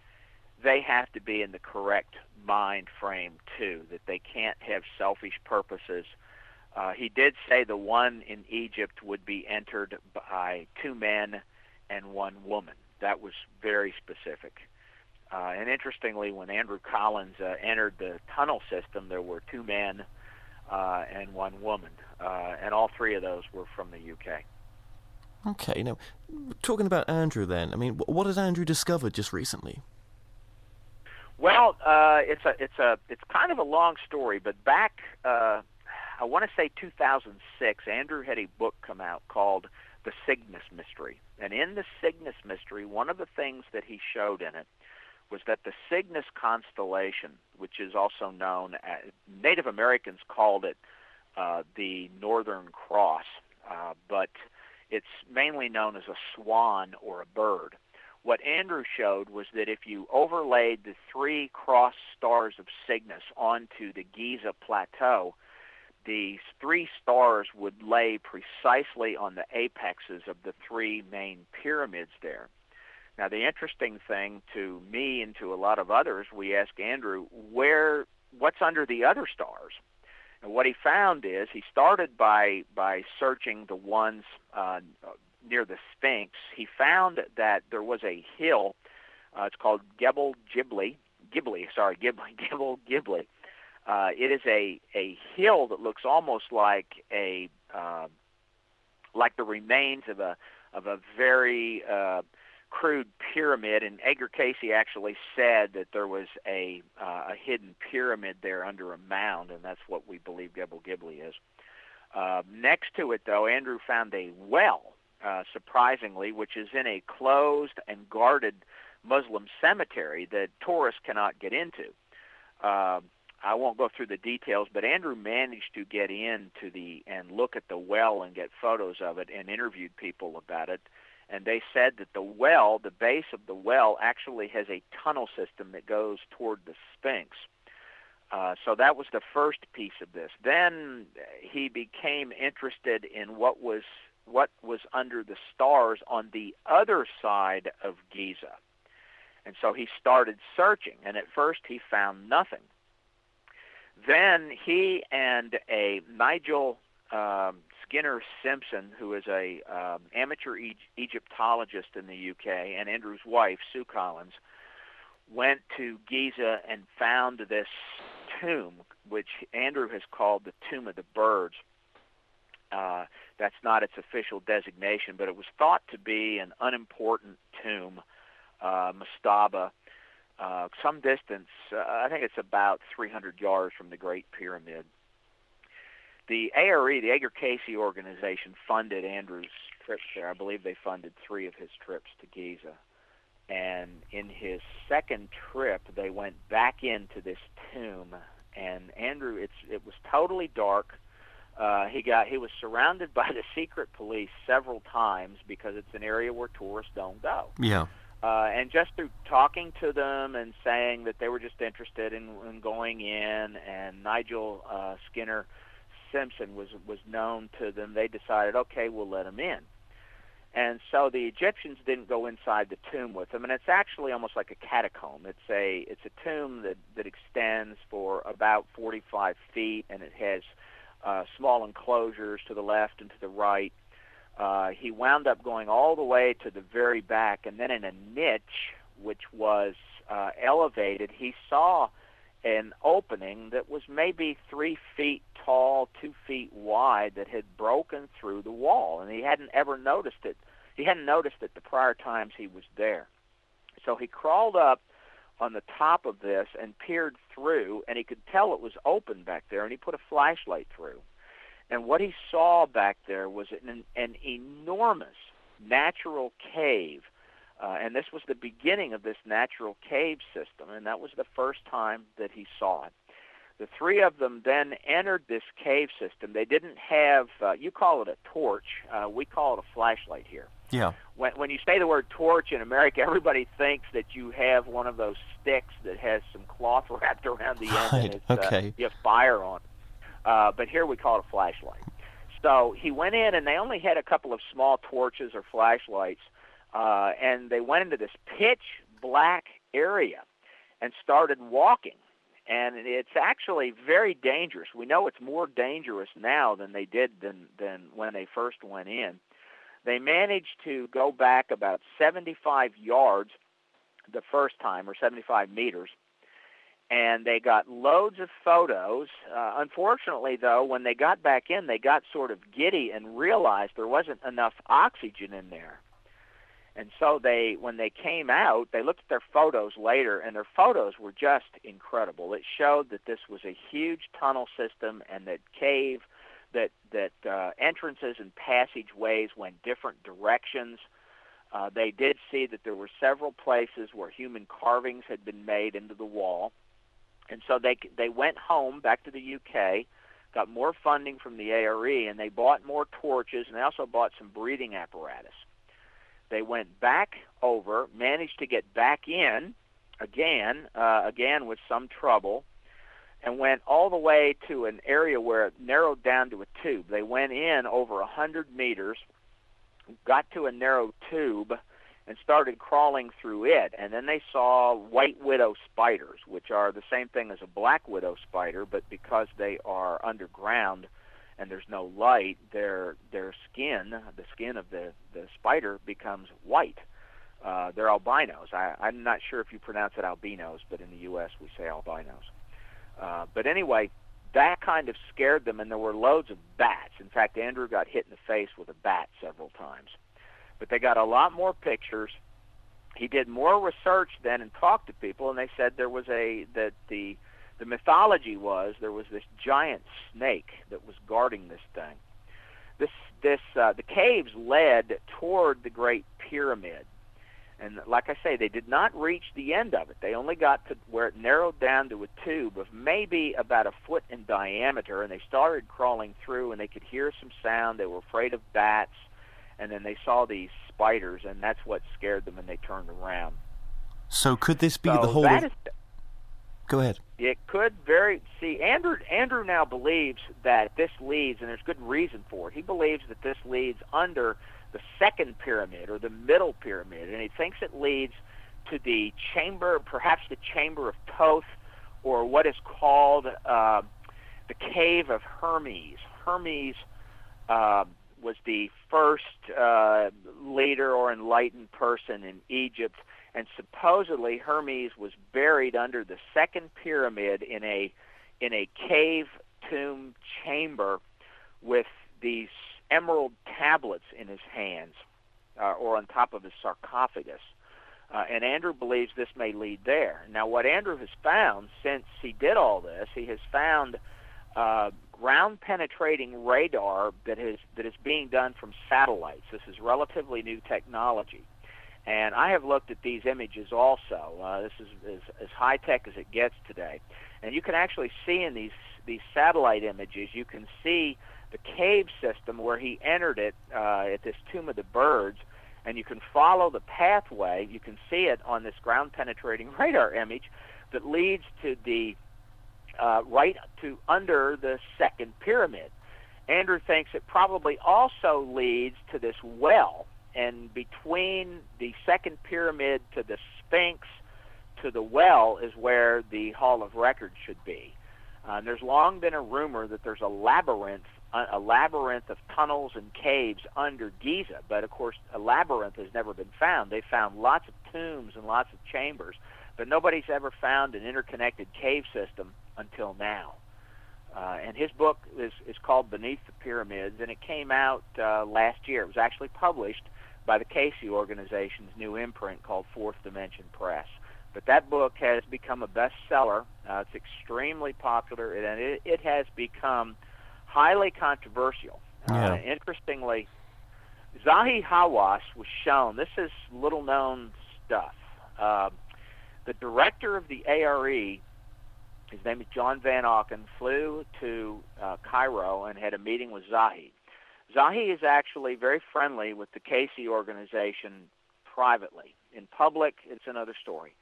they have to be in the correct mind frame too. That they can't have selfish purposes. Uh, he did say the one in Egypt would be entered by two men and one woman. That was very specific. Uh, and interestingly, when Andrew Collins uh, entered the tunnel system, there were two men uh, and one woman, uh, and all three of those were from the UK. okay, now, talking about Andrew then, I mean, what has Andrew discovered just recently? Well, uh, it's a it's a it's kind of a long story, but back uh, I want to say 2006, Andrew had a book come out called The Cygnus Mystery, and in the Cygnus Mystery, one of the things that he showed in it was that the Cygnus constellation, which is also known as Native Americans called it uh, the Northern Cross, uh, but it's mainly known as a swan or a bird. What Andrew showed was that if you overlaid the three cross stars of Cygnus onto the Giza plateau, the three stars would lay precisely on the apexes of the three main pyramids there. Now, the interesting thing to me and to a lot of others, we asked Andrew, where, what's under the other stars? And what he found is he started by by searching the ones uh, near the Sphinx. He found that there was a hill. Uh, it's called Gebel Gibli. Gibli, sorry, Gibli, (laughs) Gebel Gibli. Uh, it is a a hill that looks almost like a uh, like the remains of a of a very uh, crude pyramid, and Edgar Cayce actually said that there was a uh, a hidden pyramid there under a mound, and that's what we believe Gebel Gibli is. Uh, next to it, though, Andrew found a well, uh, surprisingly, which is in a closed and guarded Muslim cemetery that tourists cannot get into. Uh, I won't go through the details, but Andrew managed to get into the and look at the well and get photos of it and interviewed people about it and they said that the well, the base of the well, actually has a tunnel system that goes toward the Sphinx. Uh, so that was the first piece of this. Then he became interested in what was what was under the stars on the other side of Giza, and so he started searching. And at first he found nothing. Then he and a Nigel um, Skinner Simpson, who is a um, amateur e- Egyptologist in the UK, and Andrew's wife, Sue Collins, went to Giza and found this tomb, which Andrew has called the Tomb of the Birds. Uh, that's not its official designation, but it was thought to be an unimportant tomb, uh, mastaba, uh, some distance. Uh, I think it's about 300 yards from the Great Pyramid the ARE, the Edgar Cayce organization, funded Andrew's trips there. I believe they funded three of his trips to Giza. And in his second trip, they went back into this tomb, and Andrew, it's it was totally dark. Uh, he got he was surrounded (laughs) by the secret police several times because it's an area where tourists don't go. Yeah. Uh, and just through talking to them and saying that they were just interested in, in going in, and Nigel uh, Skinner Simpson was was known to them, they decided, okay, we'll let him in. And so the Egyptians didn't go inside the tomb with them, and it's actually almost like a catacomb. It's a it's a tomb that that extends for about 45 feet, and it has uh, small enclosures to the left and to the right. Uh, he wound up going all the way to the very back, and then in a niche which was uh, elevated, he saw an opening that was maybe three feet tall, two feet wide, that had broken through the wall, and he hadn't ever noticed it. He hadn't noticed it the prior times he was there. So he crawled up on the top of this and peered through, and he could tell it was open back there, and he put a flashlight through. And what he saw back there was an, an enormous natural cave uh, and this was the beginning of this natural cave system, and that was the first time that he saw it. The three of them then entered this cave system. They didn't have, uh, you call it a torch, uh, we call it a flashlight here. Yeah. When, when you say the word torch in America, everybody thinks that you have one of those sticks that has some cloth (laughs) wrapped around the end right. and it's, okay. uh, you have fire on it. Uh, but here we call it a flashlight. So he went in, and they only had a couple of small torches or flashlights uh, and they went into this pitch black area and started walking. And it's actually very dangerous. We know it's more dangerous now than they did than, than when they first went in. They managed to go back about 75 yards the first time, or 75 meters, and they got loads of photos. Uh, unfortunately, though, when they got back in, they got sort of giddy and realized there wasn't enough oxygen in there. And so they, when they came out, they looked at their photos later, and their photos were just incredible. It showed that this was a huge tunnel system, and that cave, that that uh, entrances and passageways went different directions. Uh, they did see that there were several places where human carvings had been made into the wall, and so they they went home back to the UK, got more funding from the ARE, and they bought more torches, and they also bought some breathing apparatus. They went back over, managed to get back in again, uh, again with some trouble, and went all the way to an area where it narrowed down to a tube. They went in over a hundred meters got to a narrow tube and started crawling through it. And then they saw white widow spiders, which are the same thing as a black widow spider, but because they are underground and there's no light, their their skin, the skin of the the spider, becomes white. Uh, they're albinos. I, I'm not sure if you pronounce it albinos, but in the U.S. we say albinos. Uh, but anyway, that kind of scared them, and there were loads of bats. In fact, Andrew got hit in the face with a bat several times. But they got a lot more pictures. He did more research then and talked to people, and they said there was a that the the mythology was there was this giant snake that was guarding this thing. This this uh, the caves led toward the Great Pyramid, and like I say, they did not reach the end of it. They only got to where it narrowed down to a tube of maybe about a foot in diameter, and they started crawling through, and they could hear some sound. They were afraid of bats, and then they saw these spiders, and that's what scared them, and they turned around. So could this be so the whole? Of... is- Go ahead. it could very see Andrew Andrew now believes that this leads and there's good reason for it. He believes that this leads under the second pyramid or the middle pyramid and he thinks it leads to the chamber perhaps the chamber of Thoth or what is called uh, the cave of Hermes. Hermes uh, was the first uh, leader or enlightened person in Egypt and supposedly Hermes was buried under the second pyramid in a in a cave tomb chamber with these emerald tablets in his hands uh, or on top of his sarcophagus. Uh, and Andrew believes this may lead there. Now, what Andrew has found since he did all this, he has found uh, ground penetrating radar that is that is being done from satellites. This is relatively new technology. And I have looked at these images also. Uh, this is as, as high tech as it gets today. And you can actually see in these these satellite images, you can see the cave system where he entered it uh, at this Tomb of the Birds, and you can follow the pathway. You can see it on this ground penetrating (laughs) radar image that leads to the uh, right to under the second pyramid. Andrew thinks it probably also leads to this well, and between the second pyramid to the Sphinx to the well is where the Hall of Records should be. Uh, there's long been a rumor that there's a labyrinth, a a labyrinth of tunnels and caves under Giza, but of course a labyrinth has never been found. They found lots of tombs and lots of chambers, but nobody's ever found an interconnected cave system until now. Uh, and his book is, is called Beneath the Pyramids, and it came out uh, last year. It was actually published by the Cayce organization's new imprint called Fourth Dimension Press. But that book has become a bestseller. Uh, it's extremely popular, and it, it has become highly controversial. Yeah. Uh, interestingly, Zahi Hawass was shown. This is little known stuff. Uh, the director of the ARE, his name is John Van Auken, flew to uh, Cairo and had a meeting with Zahi. Zahi is actually very friendly with the Cayce organization privately. In public, it's another story.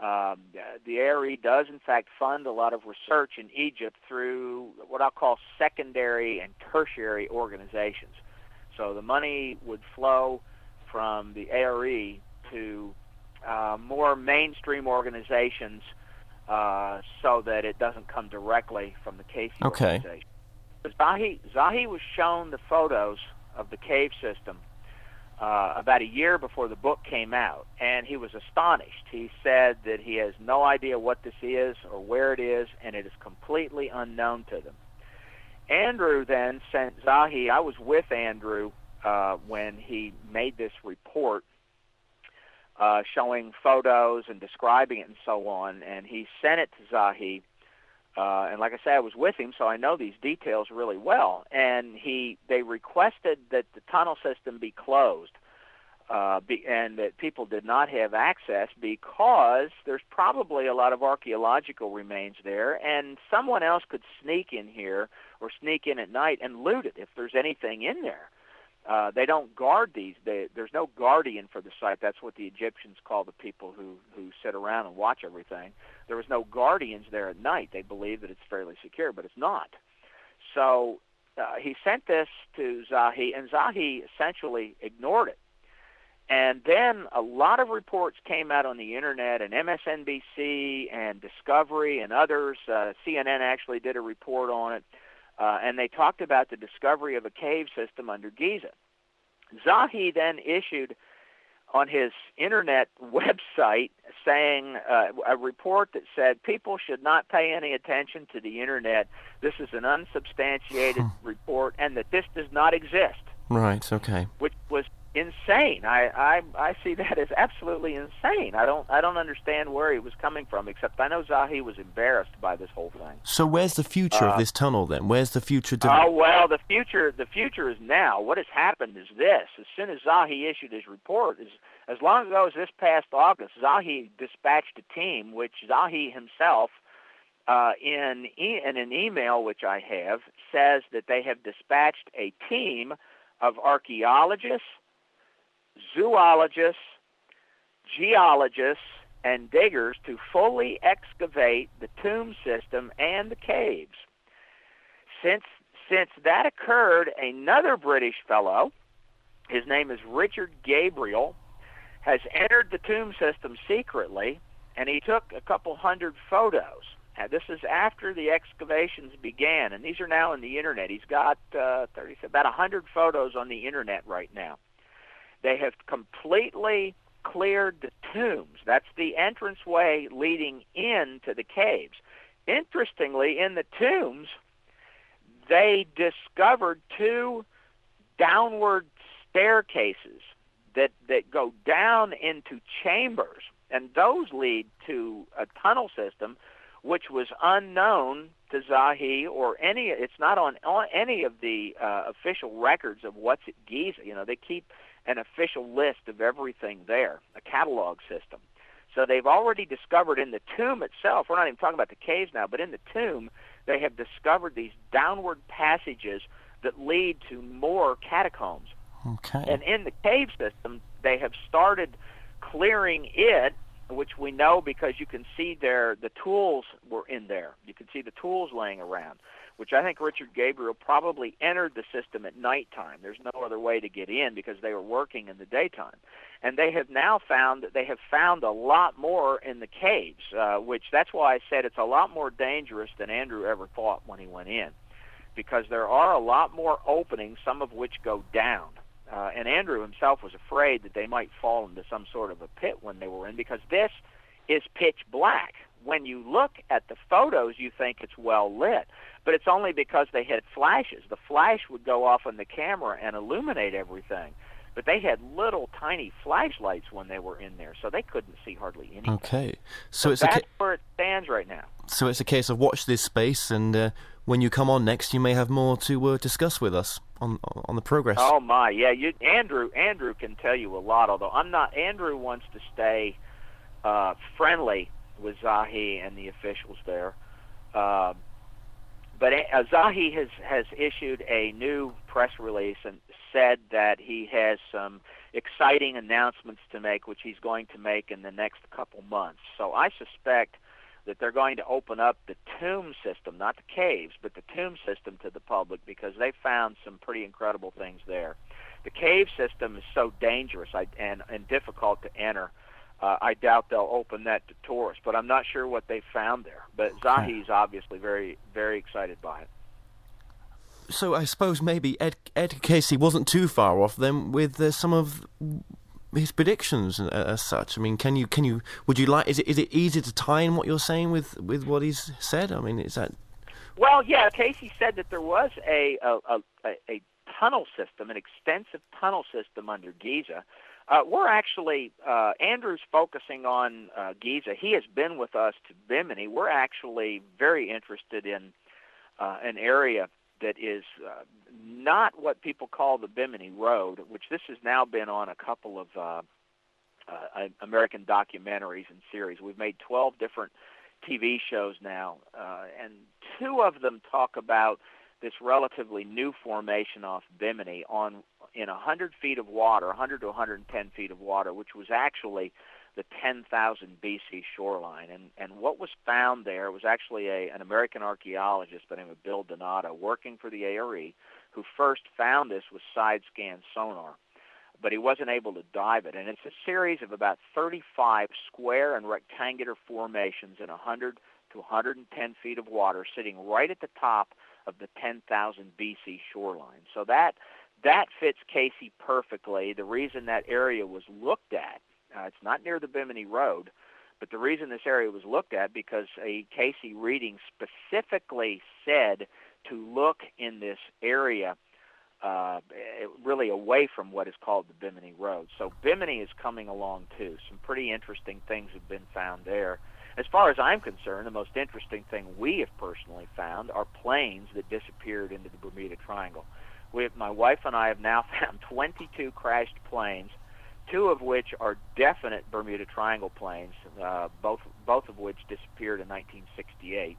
Um, the ARE does, in fact, fund a lot of research in Egypt through what I'll call secondary and tertiary organizations. So the money would flow from the ARE to uh, more mainstream organizations uh, so that it doesn't come directly from the Cayce Okay. organization. But Zahi, Zahi was shown the photos of the cave system uh, about a year before the book came out, and he was astonished. He said that he has no idea what this is or where it is, and it is completely unknown to them. Andrew then sent Zahi. I was with Andrew uh, when he made this report, uh, showing photos and describing it and so on, and he sent it to Zahi. Uh, and like I say, I was with him, so I know these details really well. And he, they requested that the tunnel system be closed uh, be, and that people did not have access because there's probably a lot of archaeological remains there, and someone else could sneak in here or sneak in at night and loot it if there's anything in there. Uh, they don't guard these. They, there's no guardian for the site. That's what the Egyptians call the people who who sit around and watch everything. There was no guardians there at night. They believe that it's fairly secure, but it's not. So uh, he sent this to Zahi, and Zahi essentially ignored it. And then a lot of reports came out on the internet, and MSNBC and Discovery and others. Uh, CNN actually did a report on it, uh, and they talked about the discovery of a cave system under Giza. Zahi then issued on his internet (laughs) website saying uh, a report that said people should not pay any attention to the internet. This is an unsubstantiated report, and that this does not exist. Right. Okay. Which was insane. I, I I see (laughs) that as absolutely insane. I don't I don't understand where he was coming from. Except I know Zahi was embarrassed by this whole thing. So where's the future Uh, of this tunnel then? Where's the future? De- Oh well, the future the future is now. What has happened is this: as soon as Zahi issued his report, as as long ago as this past August, Zahi dispatched a team, which Zahi himself. Uh, in, e- in an email which I have says that they have dispatched a team of archaeologists, zoologists, geologists, and diggers to fully excavate the tomb system and the caves. Since since that occurred, another British fellow, his name is Richard Gabriel, has entered the tomb system secretly, and he took a couple hundred photos. And this is after the excavations began, and these are now on the internet. He's got uh, 30, about 100 photos on the internet right now. They have completely cleared the tombs. That's the entranceway leading into the caves. Interestingly, in the tombs, they discovered two downward staircases that, that go down into chambers, and those lead to a tunnel system which was unknown to Zahi or any. It's not on, on any of the uh, official records of what's at Giza. You know, they keep an official list of everything there, a catalog system. So they've already discovered in the tomb itself. We're not even talking about the caves now, but in the tomb, they have discovered these downward passages that lead to more catacombs. okay. And in the cave system, they have started clearing it, which we know because you can see there the tools were in there. You can see the tools laying around, which I think Richard Gabriel probably entered the system at nighttime. There's no other way to get in because they were working in the daytime. And they have now found that they have found a lot more in the caves, uh, which that's why I said it's a lot more dangerous than Andrew ever thought when he went in, because there are a lot more openings, some of which go down. Uh, and Andrew himself was afraid that they might fall into some sort of a pit when they were in because this is pitch black. When you look at the photos, you think it's well lit, but it's only because they had flashes. The flash would go off on the camera and illuminate everything, but they had little tiny flashlights when they were in there, so they couldn't see hardly anything. Okay. So it's a That's ca- where it stands right now. so it's a case of watch this space, and uh, when you come on next, you may have more to uh, discuss with us on on the progress. Oh my, yeah. You, Andrew, Andrew can tell you a lot. Although I'm not. Andrew wants to stay uh, friendly with Zahi and the officials there. Uh, but uh, Zahi has has issued a new press release and said that he has some exciting announcements to make, which he's going to make in the next couple months. So I suspect that they're going to open up the tomb system, not the caves, but the tomb system to the public because they found some pretty incredible things there. The cave system is so dangerous and, and difficult to enter. Uh, I doubt they'll open that to tourists, but I'm not sure what they found there. But Zahi's obviously very, very excited by it. So I suppose maybe Ed Ed Cayce wasn't too far off then with uh, some of his predictions uh, as such. I mean, can you can you would you like is it is it easy to tie in what you're saying with with what he's said? I mean, is that Well, yeah, Cayce said that there was a a, a, a tunnel system, an extensive tunnel system under Giza. Uh, we're actually uh, Andrew's focusing on uh, Giza. He has been with us to Bimini. We're actually very interested in uh, an area that is uh, not what people call the Bimini Road, which this has now been on a couple of uh, American documentaries and series. We've made 12 different TV shows now, and two of them talk about this relatively new formation off Bimini on in 100 feet of water, 100 to 110 feet of water, which was actually the 10,000 BC shoreline. And, and what was found there was actually a, an American archaeologist by the name of Bill Donato working for the ARE who first found this with side scan sonar. But he wasn't able to dive it. And it's a series of about 35 square and rectangular formations in 100 to 110 feet of water sitting right at the top of the 10,000 BC shoreline. So that that fits Cayce perfectly. The reason that area was looked at uh, it's not near the Bimini Road, but the reason this area was looked at because a Cayce reading specifically said to look in this area uh, really away from what is called the Bimini Road. So Bimini is coming along too. Some pretty interesting things have been found there. As far as I'm concerned, the most interesting thing we have personally found are planes that disappeared into the Bermuda Triangle. We, my wife and I have now (laughs) found 22 crashed planes two of which are definite Bermuda Triangle planes, uh, both both of which disappeared in 1968.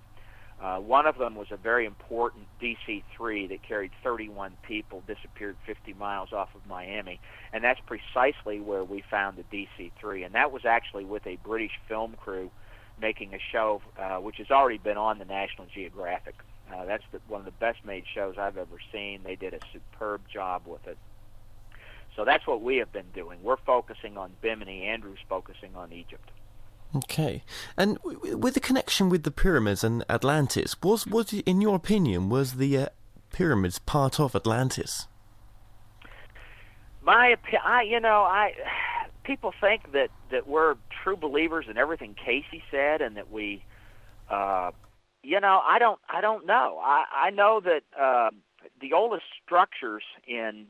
Uh, one of them was a very important DC-3 that carried 31 people, disappeared 50 miles off of Miami, and that's precisely where we found the DC-3. And that was actually with a British film crew making a show uh, which has already been on the National Geographic. Uh, that's the, one of the best made shows I've ever seen. They did a superb job with it. So that's what we have been doing. We're focusing on Bimini. Andrew's focusing on Egypt. Okay, and w- with the connection with the pyramids and Atlantis, was was in your opinion was the uh, pyramids part of Atlantis? My, I, you know, I people think that that we're true believers in everything Cayce said, and that we, uh, you know, I don't, I don't know. I I know that uh, the oldest structures in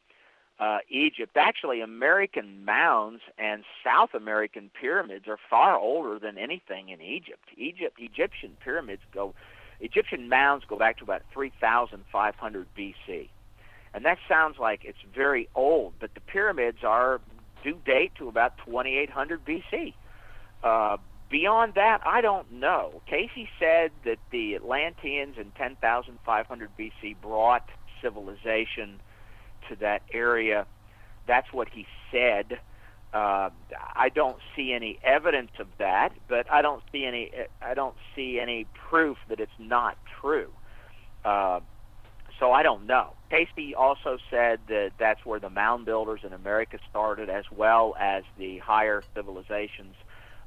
uh, Egypt. Actually, American mounds and South American pyramids are far older than anything in Egypt. Egypt Egyptian pyramids go, Egyptian mounds go back to about 3,500 BC, and that sounds like it's very old. But the pyramids are due date to about 2,800 BC. Uh, beyond that, I don't know. Cayce said that the Atlanteans in 10,500 BC brought civilization to that area. That's what he said. Uh, I don't see any evidence of that, but I don't see any. I don't see any proof that it's not true. Uh, so I don't know. Cayce also said that that's where the mound builders in America started, as well as the higher civilizations,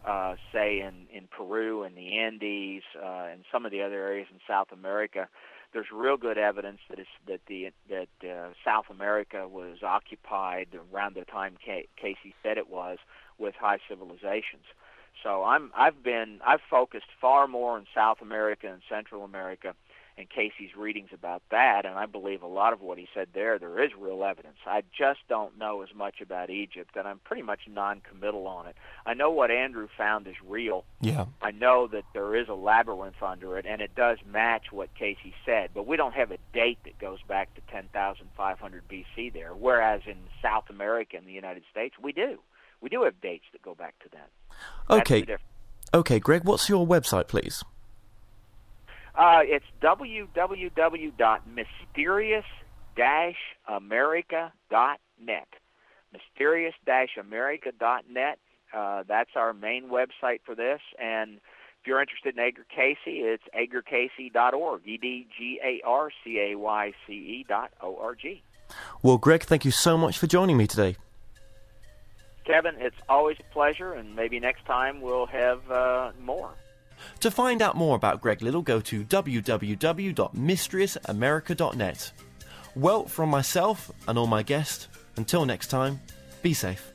uh, say in in Peru and the Andes uh, and some of the other areas in South America there's real good evidence that that the that uh, South America was occupied around the time Cayce said it was with high civilizations. So I'm I've been I've focused far more in South America and Central America and Cayce's readings about that, and I believe a lot of what he said there, there is real evidence. I just don't know as much about Egypt, and I'm pretty much non-committal on it. I know what Andrew found is real. Yeah. I know that there is a labyrinth under it, and it does match what Cayce said, but we don't have a date that goes back to 10,500 BC there, whereas in South America and the United States, we do. We do have dates that go back to that. Okay. Okay, Greg, what's your website, please? Uh, it's www.mysterious-america.net. Mysterious-america.net. Uh, that's our main website for this. And if you're interested in Edgar Cayce, it's edgarcayce.org, E-D-G-A-R-C-A-Y-C-E dot O-R-G. Well, Greg, thank you so much for joining me today. Kevin, it's always a pleasure, and maybe next time we'll have uh, more. To find out more about Greg Little, go to www.mysteriousAmerica.net. Well, from myself and all my guests, until next time, be safe.